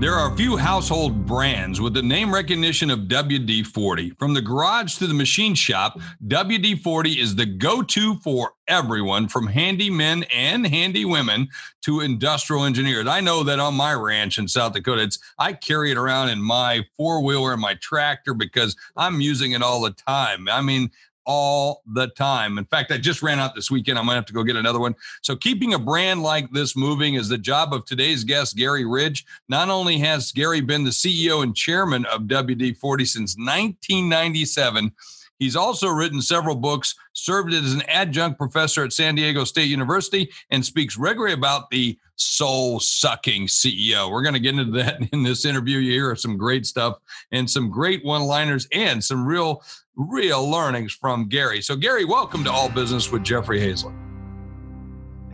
There are a few household brands with the name recognition of WD 40. From the garage to the machine shop, WD 40 is the go to for everyone from handy men and handy women to industrial engineers. I know that on my ranch in South Dakota, it's, I carry it around in my four wheeler and my tractor because I'm using it all the time. I mean, all the time. In fact, I just ran out this weekend. I might have to go get another one. So, keeping a brand like this moving is the job of today's guest, Garry Ridge. Not only has Garry been the CEO and chairman of WD 40 since 1997, He's also written several books, served as an adjunct professor at San Diego State University, and speaks regularly about the soul sucking CEO. We're going to get into that in this interview. You hear some great stuff and some great one liners and some real real learnings from Garry. So, Garry, welcome to All Business with Jeffrey Hayzlett.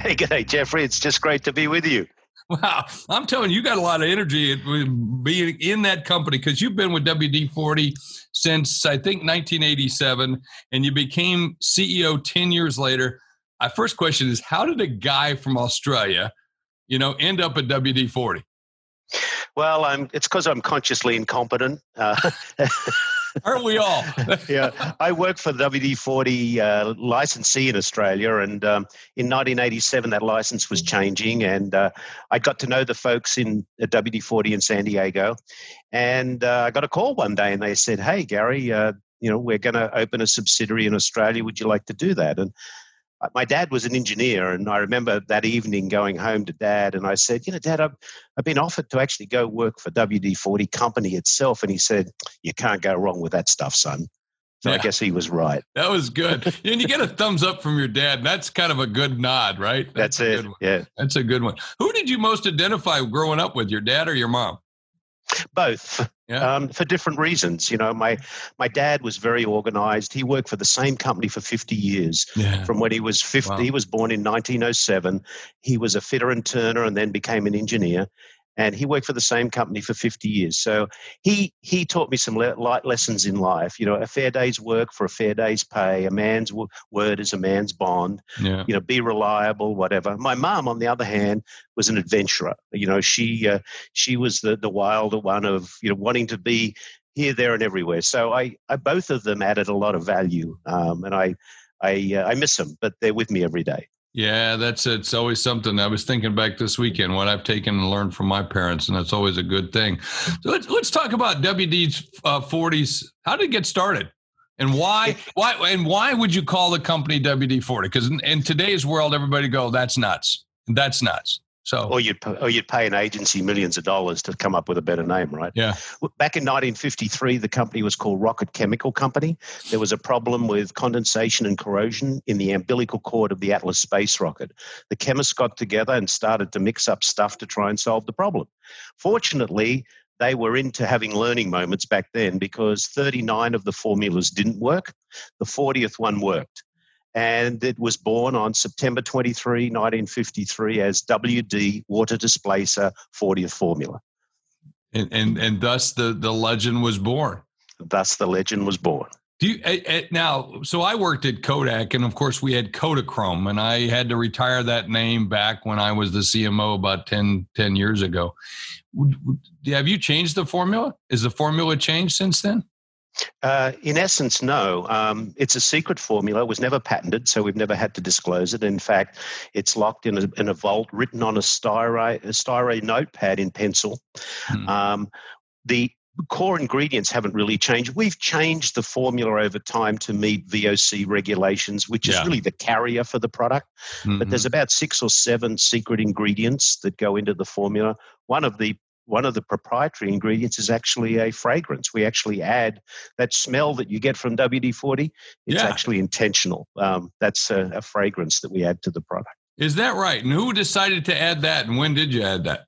Hey, good day, Jeffrey. It's just great to be with you. Wow, I'm telling you, you got a lot of energy being in that company because you've been with WD 40 since I think 1987, and you became CEO 10 years later. My first question is, how did a guy from Australia, you know, end up at WD 40? Well, I'm, it's because I'm consciously incompetent. Uh, Aren't we all? yeah. I worked for the WD 40 uh, licensee in Australia, and um, in 1987, that license was changing. And uh, I got to know the folks in WD 40 in San Diego. And uh, I got a call one day, and they said, Hey, Garry, uh, you know, we're going to open a subsidiary in Australia. Would you like to do that? And my dad was an engineer, and I remember that evening going home to dad, and I said, "You know, Dad, I've, I've been offered to actually go work for WD forty company itself," and he said, "You can't go wrong with that stuff, son." So yeah. I guess he was right. That was good. and you get a thumbs up from your dad. That's kind of a good nod, right? That's, That's it. Yeah. That's a good one. Who did you most identify growing up with, your dad or your mom? Both. Yeah. Um, for different reasons. You know, my my dad was very organized. He worked for the same company for 50 years. Yeah. From when he was 50, wow. he was born in 1907. He was a fitter and turner and then became an engineer and he worked for the same company for 50 years. So he he taught me some le- light lessons in life. You know, a fair day's work for a fair day's pay. A man's w- word is a man's bond. Yeah. You know, be reliable, whatever. My mom, on the other hand, was an adventurer. You know, she uh, she was the the wilder one of you know wanting to be here, there, and everywhere. So I, I both of them added a lot of value, um, and I I uh, I miss them, but they're with me every day. Yeah, that's it's always something. I was thinking back this weekend what I've taken and learned from my parents, and that's always a good thing. So let's let's talk about WD's uh, 40s. How did it get started, and why why and why would you call the company WD 40? Because in, in today's world, everybody go that's nuts. That's nuts. So, or you'd or you'd pay an agency millions of dollars to come up with a better name, right? Yeah. Back in 1953, the company was called Rocket Chemical Company. There was a problem with condensation and corrosion in the umbilical cord of the Atlas space rocket. The chemists got together and started to mix up stuff to try and solve the problem. Fortunately, they were into having learning moments back then because 39 of the formulas didn't work. The 40th one worked and it was born on September 23, 1953, as WD Water Displacer 40th Formula. And, and, and thus the, the legend was born. Thus the legend was born. Do you, uh, now, so I worked at Kodak, and of course we had Kodachrome, and I had to retire that name back when I was the CMO about 10, 10 years ago. Have you changed the formula? Is the formula changed since then? Uh, in essence, no. Um, it's a secret formula. It was never patented, so we've never had to disclose it. In fact, it's locked in a, in a vault, written on a styrene, a notepad in pencil. Hmm. Um, the core ingredients haven't really changed. We've changed the formula over time to meet VOC regulations, which is really the carrier for the product. Mm-hmm. But there's about six or seven secret ingredients that go into the formula. One of the one of the proprietary ingredients is actually a fragrance. We actually add that smell that you get from WD 40. It's yeah. actually intentional. Um, that's a, a fragrance that we add to the product. Is that right? And who decided to add that and when did you add that?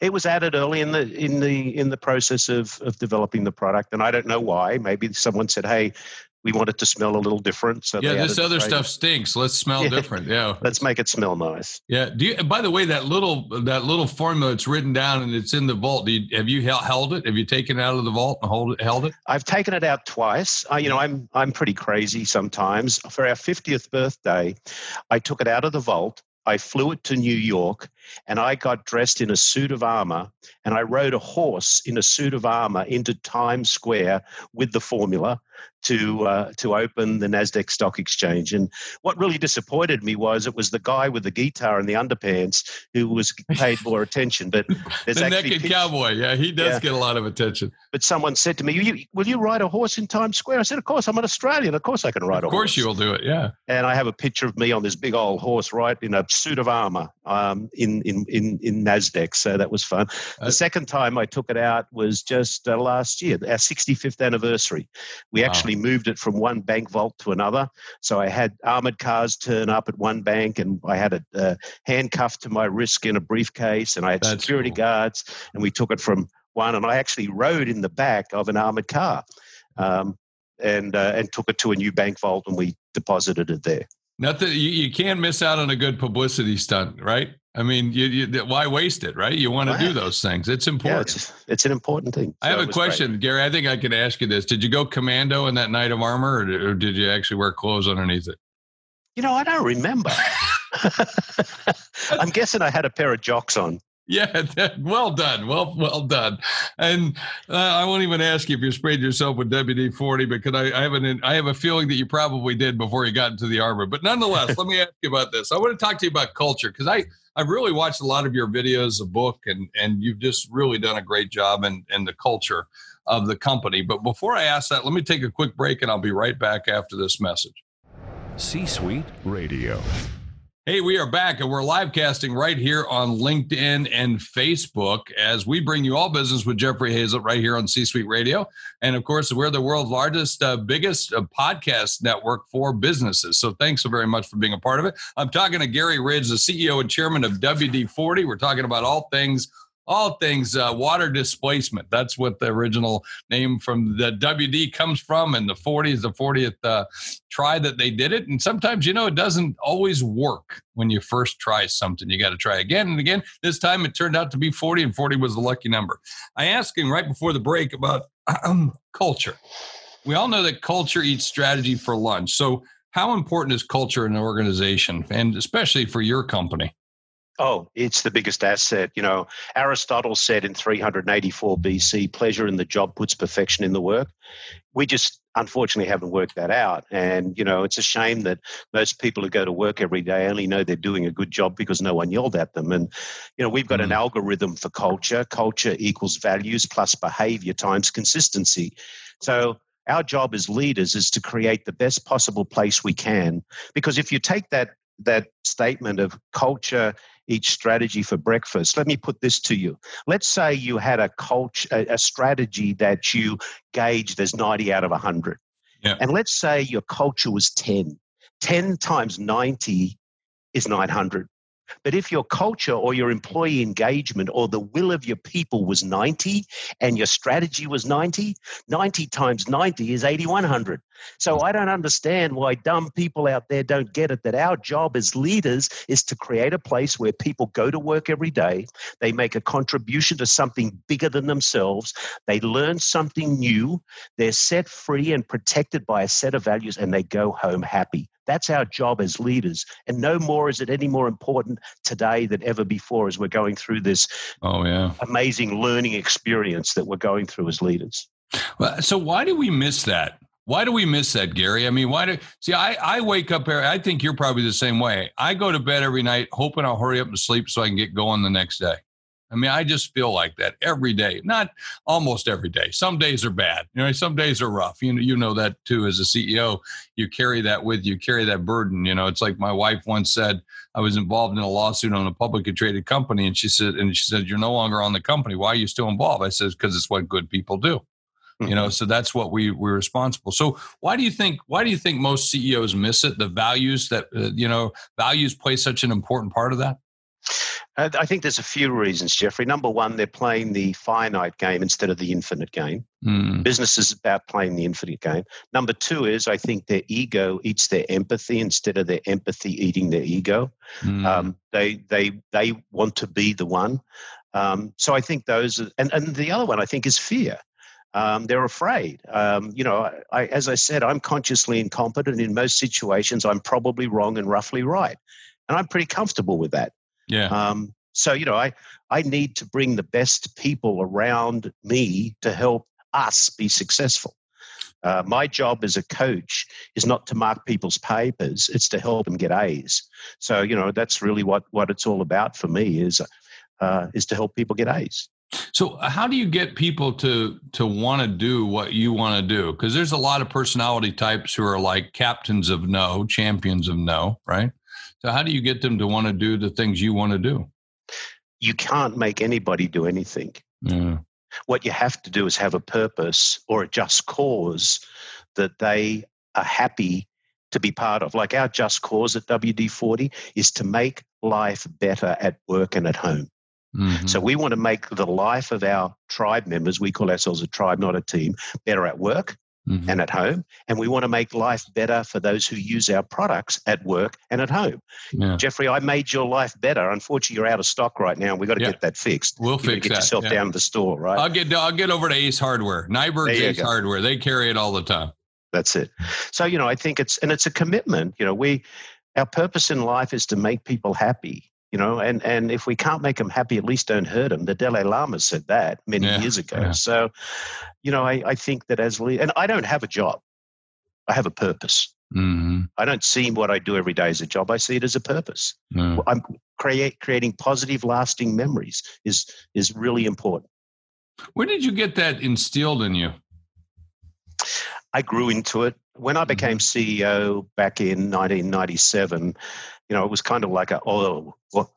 It was added early in the in the in the process of of developing the product, and I don't know why. Maybe someone said, "Hey, we want it to smell a little different. So yeah, this other stuff stinks. Let's smell yeah. different. Yeah, let's make it smell nice. Yeah. Do you? By the way, that little that little formula it's written down and it's in the vault. You, have you held it? Have you taken it out of the vault and hold it, held it? I've taken it out twice. I, you know, I'm I'm pretty crazy sometimes. For our 50th birthday, I took it out of the vault I flew it to New York and I got dressed in a suit of armor and I rode a horse in a suit of armor into Times Square with the formula to uh, to open the Nasdaq Stock Exchange. And what really disappointed me was it was the guy with the guitar and the underpants who was paid more attention. But there's the naked pictures. cowboy, yeah, he does yeah. get a lot of attention. But someone said to me, "Will you ride a horse in Times Square?" I said, "Of course, I'm an Australian. Of course, I can ride a horse." Of course, you'll do it, yeah. And I have a picture of me on this big old horse, right, in a suit of armor, um, in in in in Nasdaq. So that was fun. The second time I took it out was just uh, last year, our 65th anniversary. We wow. actually moved it from one bank vault to another. So I had armored cars turn up at one bank, and I had it uh, handcuffed to my wrist in a briefcase, and I had That's security cool. guards, and we took it from one. And I actually rode in the back of an armored car. Um, and uh, and took it to a new bank vault and we deposited it there. Nothing. You, you can't miss out on a good publicity stunt, right? I mean, you, you, why waste it, right? You want to do those things. It's important. Yeah, it's, it's, an important thing. I have a question, great. Garry. I think I can ask you this. Did you go commando in that knight of armor, or did, or did you actually wear clothes underneath it? You know, I don't remember. I'm guessing I had a pair of jocks on. Yeah, well done, well well done. And uh, I won't even ask you if you sprayed yourself with WD forty because I, I have an I have a feeling that you probably did before you got into the armor. But nonetheless, let me ask you about this. I want to talk to you about culture because I I've really watched a lot of your videos, a book, and and you've just really done a great job in in the culture of the company. But before I ask that, let me take a quick break, and I'll be right back after this message. C Suite Radio. Hey, we are back and we're live casting right here on LinkedIn and Facebook as we bring you all business with Jeffrey Hayzlett right here on C Suite Radio. And of course, we're the world's largest, uh, biggest uh, podcast network for businesses. So thanks so very much for being a part of it. I'm talking to Garry Ridge, the CEO and chairman of WD 40. We're talking about all things all things uh, water displacement. That's what the original name from the WD comes from. And the 40 is the 40th uh, try that they did it. And sometimes, you know, it doesn't always work when you first try something. You got to try again and again. This time it turned out to be 40, and 40 was the lucky number. I asked him right before the break about um, culture. We all know that culture eats strategy for lunch. So, how important is culture in an organization, and especially for your company? Oh, it's the biggest asset. You know, Aristotle said in 384 BC, pleasure in the job puts perfection in the work. We just unfortunately haven't worked that out. And, you know, it's a shame that most people who go to work every day only know they're doing a good job because no one yelled at them. And, you know, we've got mm. an algorithm for culture. Culture equals values plus behavior times consistency. So, our job as leaders is to create the best possible place we can because if you take that that statement of culture each strategy for breakfast. Let me put this to you. Let's say you had a culture, a, strategy that you gauged as 90 out of 100. Yeah. And let's say your culture was 10. 10 times 90 is 900. But if your culture or your employee engagement or the will of your people was 90 and your strategy was 90, 90 times 90 is 8100. So I don't understand why dumb people out there don't get it that our job as leaders is to create a place where people go to work every day, they make a contribution to something bigger than themselves, they learn something new, they're set free and protected by a set of values, and they go home happy. That's our job as leaders. And no more is it any more important today than ever before as we're going through this oh, yeah. amazing learning experience that we're going through as leaders. Well, so why do we miss that? Why do we miss that, Garry? I mean, why do see? I, I wake up here. I think you're probably the same way. I go to bed every night hoping I'll hurry up and sleep so I can get going the next day. I mean, I just feel like that every day. Not almost every day. Some days are bad. You know, some days are rough. You know, you know that too as a CEO. You carry that with you, carry that burden. You know, it's like my wife once said, I was involved in a lawsuit on a publicly traded company, and she said, and she said, You're no longer on the company. Why are you still involved? I said, Because it's what good people do. Mm-hmm. You know, so that's what we we're responsible. So why do you think why do you think most CEOs miss it? The values that uh, you know values play such an important part of that. I think there's a few reasons, Jeffrey. Number one, they're playing the finite game instead of the infinite game. Mm. Business is about playing the infinite game. Number two is I think their ego eats their empathy instead of their empathy eating their ego. Mm. Um, they they they want to be the one. Um, so I think those, are, and and the other one I think is fear. Um, they're afraid. Um, you know, I, as I said, I'm consciously incompetent in most situations. I'm probably wrong and roughly right, and I'm pretty comfortable with that. Yeah. Um, so you know, I I need to bring the best people around me to help us be successful. Uh, my job as a coach is not to mark people's papers; it's to help them get A's. So you know, that's really what what it's all about for me is uh, is to help people get A's. So how do you get people to to want to do what you want to do? Because there's a lot of personality types who are like captains of no, champions of no, right? So how do you get them to want to do the things you want to do? You can't make anybody do anything. Yeah. What you have to do is have a purpose or a just cause that they are happy to be part of. Like our just cause at WD 40 is to make life better at work and at home. Mm-hmm. So we want to make the life of our tribe members, we call ourselves a tribe, not a team, better at work mm-hmm. and at home. And we want to make life better for those who use our products at work and at home. Yeah. Jeffrey, I made your life better. Unfortunately, you're out of stock right now. We've got to yeah. get that fixed. We'll you fix get that. yourself yeah. down to the store, right? I'll get I'll get over to Ace Hardware. Nyberg's Ace go. Hardware. They carry it all the time. That's it. So, you know, I think it's and it's a commitment. You know, we our purpose in life is to make people happy you know and and if we can't make them happy at least don't hurt them the dalai lama said that many yeah, years ago. yeah. so you know I, I think that as and i don't have a job. I have a purpose. Mm-hmm. i don't see what i do every day as a job. I see it as a purpose. Mm. i'm create creating positive lasting memories is is really important. When did you get that instilled in you? I grew into it. When i became mm-hmm. ceo back in 1997 you know, it was kind of like a oh what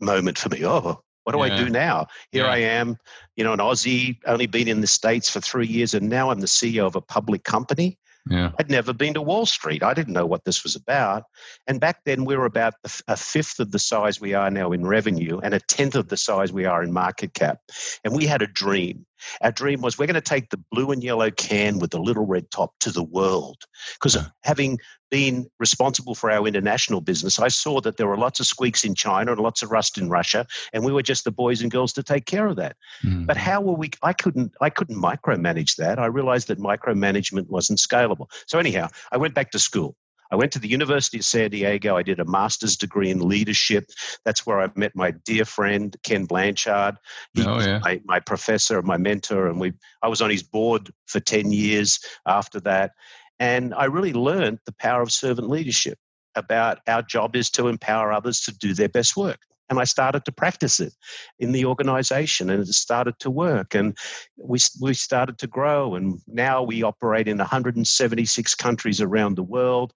moment for me. Oh, what do yeah. I do now? Here yeah. I am, you know, an Aussie, only been in the States for three years, and now I'm the CEO of a public company. Yeah. I'd never been to Wall Street. I didn't know what this was about. And back then, we were about a fifth of the size we are now in revenue and a tenth of the size we are in market cap. And we had a dream. Our dream was we're going to take the blue and yellow can with the little red top to the world. Because having been responsible for our international business, I saw that there were lots of squeaks in China and lots of rust in Russia, and we were just the boys and girls to take care of that. Mm. But how were we? I couldn't. I couldn't micromanage that. I realized that micromanagement wasn't scalable. So anyhow, I went back to school. I went to the University of San Diego. I did a master's degree in leadership. That's where I met my dear friend Ken Blanchard. He oh, yeah. my, my professor, my mentor, and we. I was on his board for ten years after that, and I really learned the power of servant leadership. About our job is to empower others to do their best work and I started to practice it in the organization and it started to work and we, we started to grow and now we operate in 176 countries around the world.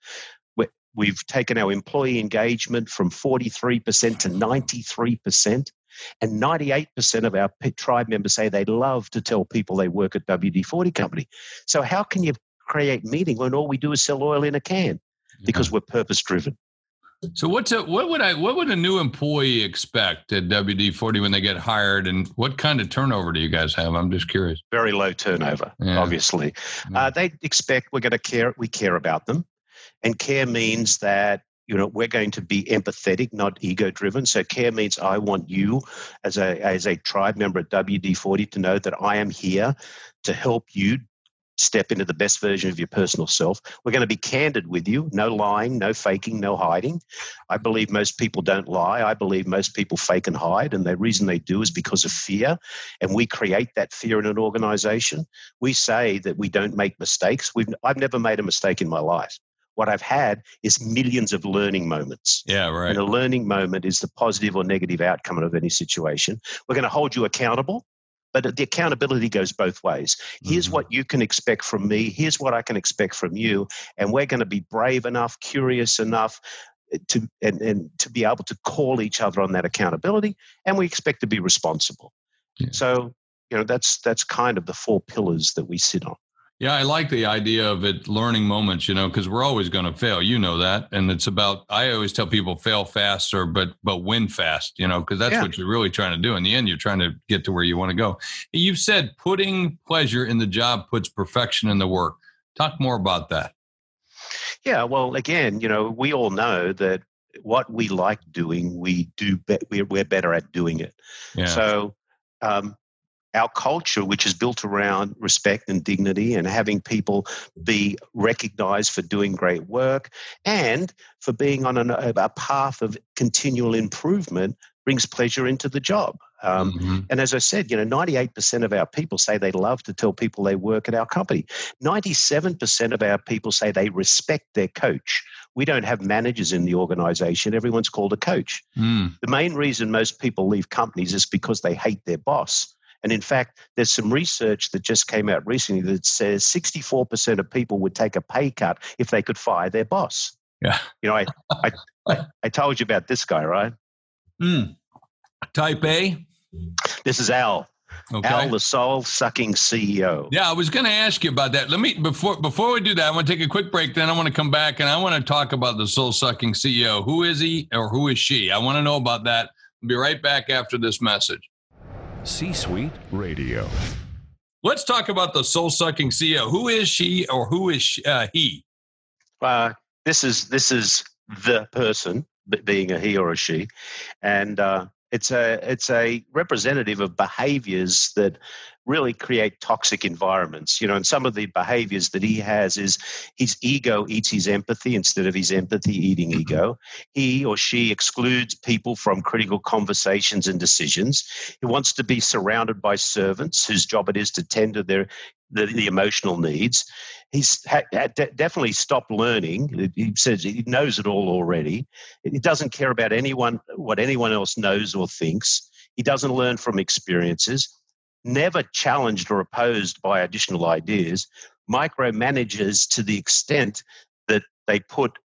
We've taken our employee engagement from 43% to 93%. And 98% of our tribe members say they love to tell people they work at WD 40 Company. So, how can you create meaning when all we do is sell oil in a can? Mm-hmm. Because we're purpose driven. So what's a what would I what would a new employee expect at WD forty when they get hired, and what kind of turnover do you guys have? I'm just curious. Very low turnover, yeah. obviously. Yeah. Uh, they expect we're going to care. We care about them, and care means that you know we're going to be empathetic, not ego driven. So care means I want you as a as a tribe member at WD forty to know that I am here to help you step into the best version of your personal self. We're going to be candid with you, no lying, no faking, no hiding. I believe most people don't lie. I believe most people fake and hide, and the reason they do is because of fear. And we create that fear in an organization. We say that we don't make mistakes. We've, I've never made a mistake in my life. What I've had is millions of learning moments. Yeah, right. And a learning moment is the positive or negative outcome of any situation. We're going to hold you accountable but the accountability goes both ways. Here's mm-hmm. what you can expect from me. Here's what I can expect from you. And we're going to be brave enough, curious enough eh, to and, and to be able to call each other on that accountability. And we expect to be responsible. Yeah. So, you know, that's that's kind of the four pillars that we sit on. Yeah, I like the idea of it learning moments, you know, because we're always going to fail. You know that. And it's about I always tell people fail faster, but but win fast, you know, because that's yeah. what you're really trying to do. In the end, you're trying to get to where you want to go. You've said putting pleasure in the job puts perfection in the work. Talk more about that. Yeah, well, again, you know, we all know that what we like doing, we do. Be- we're, we're better at doing it. Yeah. So, um, our culture, which is built around respect and dignity and having people be recognized for doing great work and for being on an, a path of continual improvement, brings pleasure into the job. Um, mm-hmm. And as I said, you know, 98% of our people say they love to tell people they work at our company. 97% of our people say they respect their coach. We don't have managers in the organization. Everyone's called a coach. Mm. The main reason most people leave companies is because they hate their boss. And in fact, there's some research that just came out recently that says 64% of people would take a pay cut if they could fire their boss. Yeah. You know, I, I, I, I told you about this guy, right? Mm. Type A? This is Al. Okay. Al, the soul sucking CEO. Yeah, I was going to ask you about that. Let me before before we do that, I want to take a quick break. Then I want to come back and I want to talk about the soul sucking CEO. Who is he or who is she? I want to know about that. I'll be right back after this message. C Suite Radio. Let's talk about the soul sucking CEO. Who is she or who is she, uh, he? Uh, this is this is the person, being a he or a she, and uh, it's a it's a representative of behaviors that really create toxic environments. You know, and some of the behaviors that he has is his ego eats his empathy instead of his empathy eating mm-hmm. ego. He or she excludes people from critical conversations and decisions. He wants to be surrounded by servants whose job it is to tend to their the, the mm. emotional needs. He's ha- definitely stopped learning. He says he knows it all already. He doesn't care about anyone what anyone else knows or thinks. He doesn't learn from experiences never challenged or opposed by additional ideas, micromanages to the extent that they put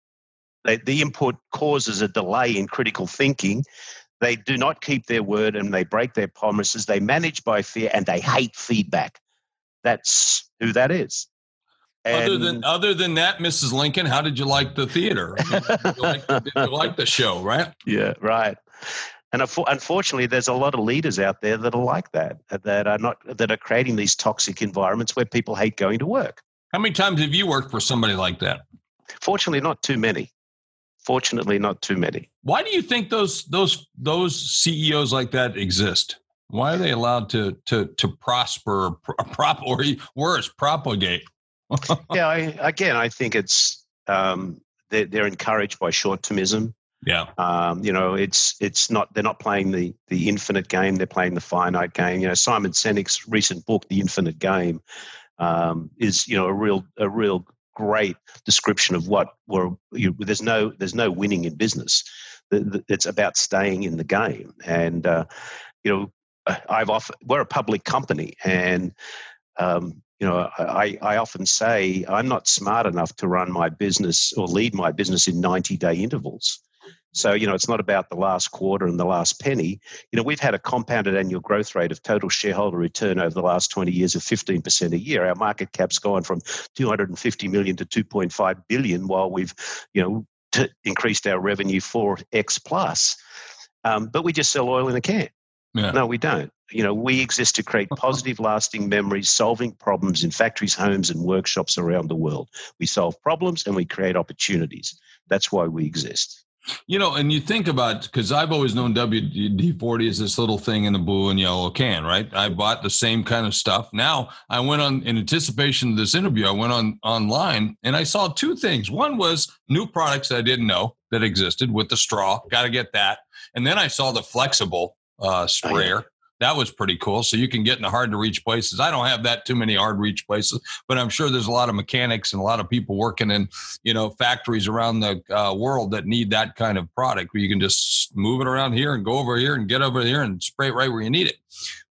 they, the input causes a delay in critical thinking. They do not keep their word and they break their promises. They manage by fear and they hate feedback. That's who that is. And other than other than that, Mrs. Lincoln, how did you like the theater? did, you like, did you like the show? Right? Yeah, right. And unfortunately, there's a lot of leaders out there that are like that, uh, that are not that are creating these toxic environments where people hate going to work. How many times have you worked for somebody like that? Fortunately, not too many. Fortunately, not too many. Why do you think those those those CEOs like that exist? Why are they allowed to to to prosper, prop, or worse, propagate? yeah, I, again, I think it's um, they're, they're encouraged by short termism. Yeah. Um, you know, it's it's not they're not playing the the infinite game. They're playing the finite game. You know, Simon Sinek's recent book, The Infinite Game, um, is you know a real a real great description of what we're. You, there's no there's no winning in business. It's about staying in the game. And uh, you know, I've often we're a public company, and um, you know, I, I often say I'm not smart enough to run my business or lead my business in 90 day intervals. So, you know, it's not about the last quarter and the last penny. You know, we've had a compounded annual growth rate of total shareholder return over the last 20 years of 15% a year. Our market cap's gone from 250 million to 2.5 billion while we've, you know, t- increased our revenue 4x plus. Um, but we just sell oil in a can. Yeah. No, we don't. You know, we exist to create positive, lasting memories, solving problems in factories, homes, and workshops around the world. We solve problems and we create opportunities. That's why we exist. You know, and you think about because I've always known WD 40 as this little thing in the blue and yellow can, right? I bought the same kind of stuff. Now I went on in anticipation of this interview, I went on online and I saw two things. One was new products I didn't know that existed with the straw, got to get that. And then I saw the flexible uh, sprayer. Oh, yeah that was pretty cool. So you can get into hard to reach places. I don't have that too many hard reach places, but I'm sure there's a lot of mechanics and a lot of people working in, you know, factories around the uh, world that need that kind of product where you can just move it around here and go over here and get over here and spray it right where you need it.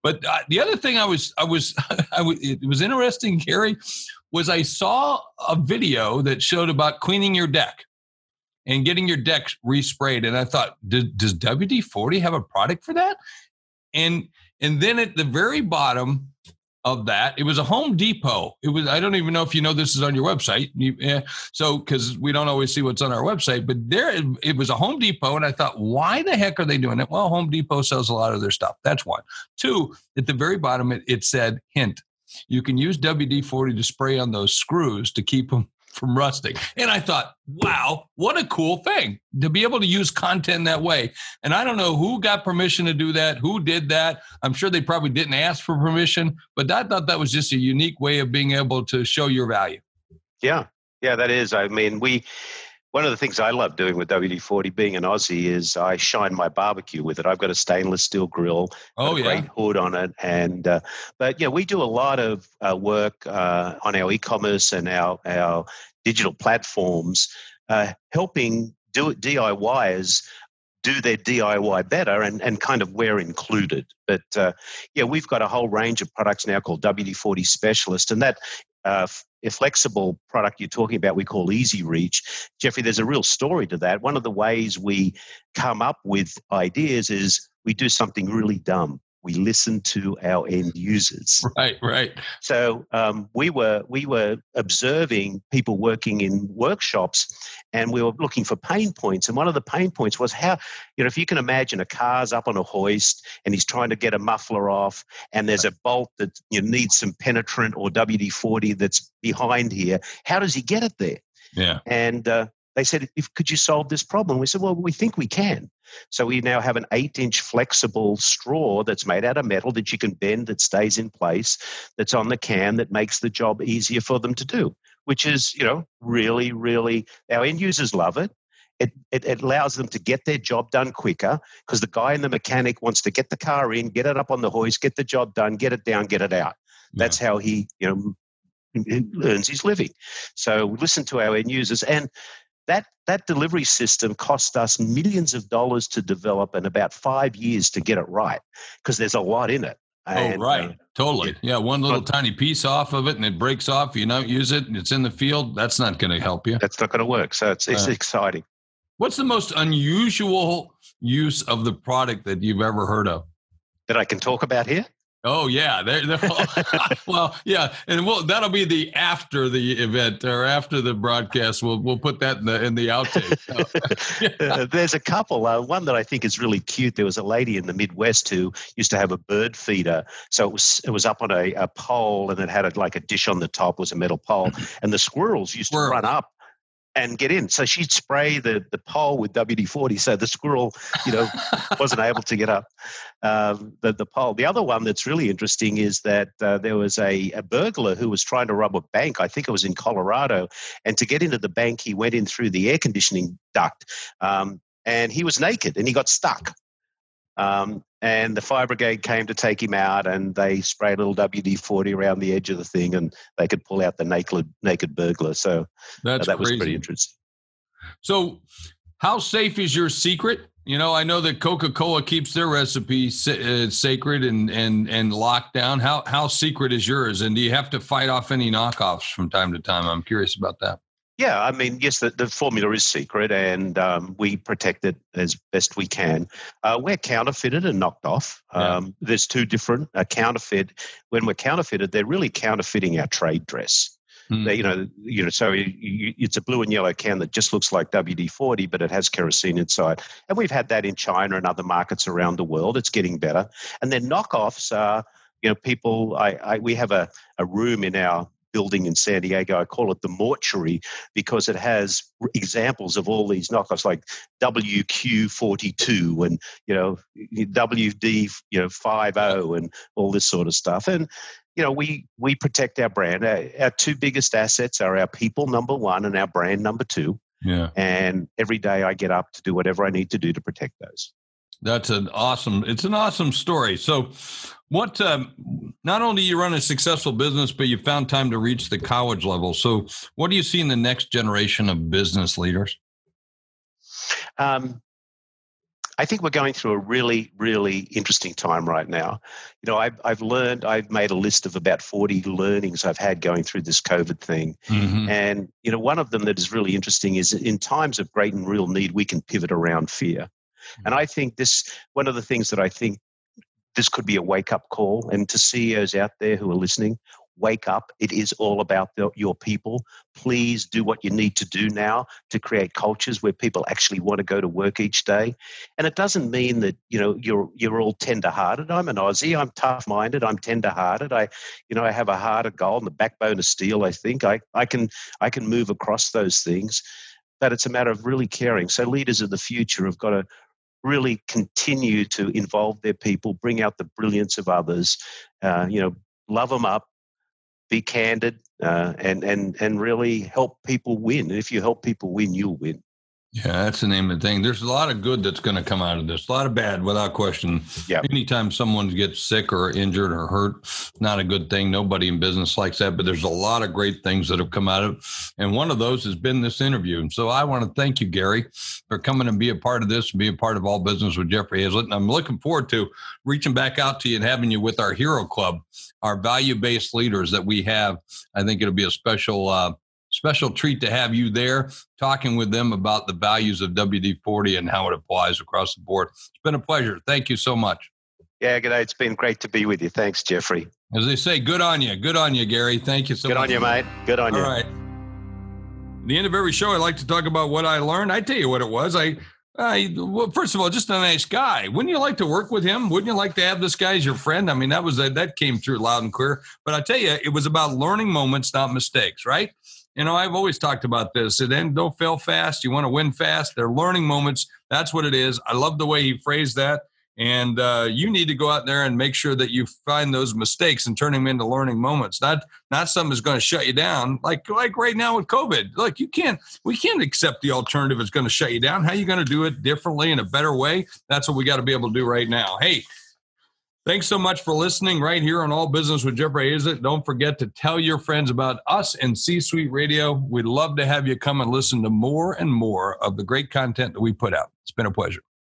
But uh, the other thing I was, I was, I was, it was interesting, Garry, was I saw a video that showed about cleaning your deck and getting your deck resprayed. And I thought, does, WD 40 have a product for that? And and then at the very bottom, of that. It was a Home Depot. It was I don't even know if you know this is on your website. You, yeah, so because we don't always see what's on our website, but there it, it was a Home Depot, and I thought, why the heck are they doing it? Well, Home Depot sells a lot of their stuff. That's one. Two, at the very bottom, it, it said hint. You can use WD 40 to spray on those screws to keep them from rusting. And I thought, wow, what a cool thing to be able to use content that way. And I don't know who got permission to do that, who did that. I'm sure they probably didn't ask for permission, but I thought that was just a unique way of being able to show your value. Yeah. Yeah, that is. I mean, we one of the things I love doing with WD 40, being an Aussie, is I shine my barbecue with it. I've got a stainless steel grill, oh, a yeah. great hood on it. And, uh, but yeah, we do a lot of uh, work uh, on our e commerce and our, our digital platforms, uh, helping do it DIYers do their DIY better and, and kind of we're included. But uh, yeah, we've got a whole range of products now called WD 40 Specialist, and that uh, a flexible product you're talking about we call easy reach. Jeffrey there's a real story to that. One of the ways we come up with ideas is we do something really dumb we listen to our end users. Right, right. So um, we were we were observing people working in workshops, and we were looking for pain points. And one of the pain points was how you know if you can imagine a car's up on a hoist and he's trying to get a muffler off, and there's a bolt that you need some penetrant or WD forty that's behind here. How does he get it there? Yeah. And uh, they said, if, could you solve this problem? We said, well, we think we can. So we now have an eight inch flexible straw that's made out of metal that you can bend, that stays in place, that's on the can, that makes the job easier for them to do, which is, you know, really, really, our end users love it. It, it, it allows them to get their job done quicker because the guy in the mechanic wants to get the car in, get it up on the hoist, get the job done, get it down, get it out. That's yeah. how he, you know, earns his living. So we listen to our end users. And that that delivery system cost us millions of dollars to develop and about five years to get it right because there's a lot in it. Oh, and, oh, right. Uh, totally. Yeah. One little but, tiny piece off of it and it breaks off. You don't use it and it's in the field. That's not going to help you. That's not going to work. So it's, it's uh, exciting. What's the most unusual use of the product that you've ever heard of? That I can talk about here? Oh yeah, they're, they're all, well, yeah, and we'll, that'll be the after the event or after the broadcast. We'll we'll put that in the in the outtake. yeah. uh, there's a couple. Uh, one that I think is really cute. There was a lady in the Midwest who used to have a bird feeder. So it was it was up on a, a pole and it had a, like a dish on the top was a metal pole, and the squirrels used to run up and get in. So she'd spray the, the pole with WD 40 so the squirrel, you know, wasn't able to get up um, the, the pole. The other one that's really interesting is that uh, there was a, a burglar who was trying to rob a bank. I think it was in Colorado. And to get into the bank, he went in through the air conditioning duct. Um, and he was naked and he got stuck. Um, and the fire brigade came to take him out, and they sprayed a little WD forty around the edge of the thing, and they could pull out the naked naked burglar. So That's uh, that crazy. was pretty interesting. So, how safe is your secret? You know, I know that Coca Cola keeps their recipe uh, sacred and and and locked down. How how secret is yours? And do you have to fight off any knockoffs from time to time? I'm curious about that. Yeah, I mean, yes, the, the formula is secret and um, we protect it as best we can. Uh, we're counterfeited and knocked off. Um, yeah. There's two different uh, counterfeit. When we're counterfeited, they're really counterfeiting our trade dress. Mm. They, you know, you know, so you, you, it's a blue and yellow can that just looks like WD forty, but it has kerosene inside. And we've had that in China and other markets around the world. It's getting better. And then knockoffs are, you know, people. I, I we have a, a room in our building in San Diego. I call it the mortuary because it has examples of all these knockoffs like WQ42 and you know WD you know 50 and all this sort of stuff. And you know we we protect our brand. Our, our two biggest assets are our people number one and our brand number two. Yeah. And every day I get up to do whatever I need to do to protect those. That's an awesome. It's an awesome story. So, what? Um, not only you run a successful business, but you found time to reach the college level. So, what do you see in the next generation of business leaders? Um, I think we're going through a really, really interesting time right now. You know, I've, I've learned, I've made a list of about 40 learnings I've had going through this COVID thing. Mm-hmm. And, you know, one of them that is really interesting is in times of great and real need, we can pivot around fear. And mm. I think this, one of the things that I think this could be a wake up call. And to CEOs out there who are listening, wake up. It is all about the, your people. Please do what you need to do now to create cultures where people actually want to go to work each day. And it doesn't mean that you know you're you're all tender-hearted. I'm an Aussie. I'm tough-minded. I'm tender-hearted. I, you know, I have a heart of gold and the backbone of steel. I think I I can I can move across those things. But it's a matter of really caring. So leaders of the future have got to really continue to involve their people, bring out the brilliance of others, uh, you know, love them up, be candid, uh, and and and really help people win. And if you help people win, you'll win. Yeah, that's the name of the thing. There's a lot of good that's going to come out of this. A lot of bad, without question. Yeah. Anytime someone gets sick or injured or hurt, not a good thing. Nobody in business likes that. But there's a lot of great things that have come out of, it. and one of those has been this interview. And so I want to thank you, Garry, for coming and be a part of this, and be a part of all business with Jeffrey Hayzlett. And I'm looking forward to reaching back out to you and having you with our Hero Club, our value-based leaders that we have. I think it'll be a special. Uh, special treat to have you there talking with them about the values of WD 40 and how it applies across the board. It's been a pleasure. Thank you so much. Yeah, good. Night. It's been great to be with you. Thanks, Jeffrey. As they say, good on you. Good on you, Garry. Thank you so good much. Good on you, mate. Good on All you. All right. At the end of every show, I like to talk about what I learned. I tell you what it was. I I, well, first of all, just a nice guy. Wouldn't you like to work with him? Wouldn't you like to have this guy as your friend? I mean, that was a, that came through loud and clear. But I tell you, it was about learning moments, not mistakes, right? You know, I've always talked about this. And then don't fail fast. You want to win fast. They're learning moments. That's what it is. I love the way he phrased that. And uh, you need to go out there and make sure that you find those mistakes and turn them into learning moments. Not not something that's going to shut you down. Like like right now with COVID. Like you can't we can't accept the alternative is going to shut you down. How are you going to do it differently in a better way? That's what we got to be able to do right now. Hey, Thanks so much for listening right here on All Business with Jeffrey Hayzlett. Don't forget to tell your friends about us and C Suite Radio. We'd love to have you come and listen to more and more of the great content that we put out. It's been a pleasure.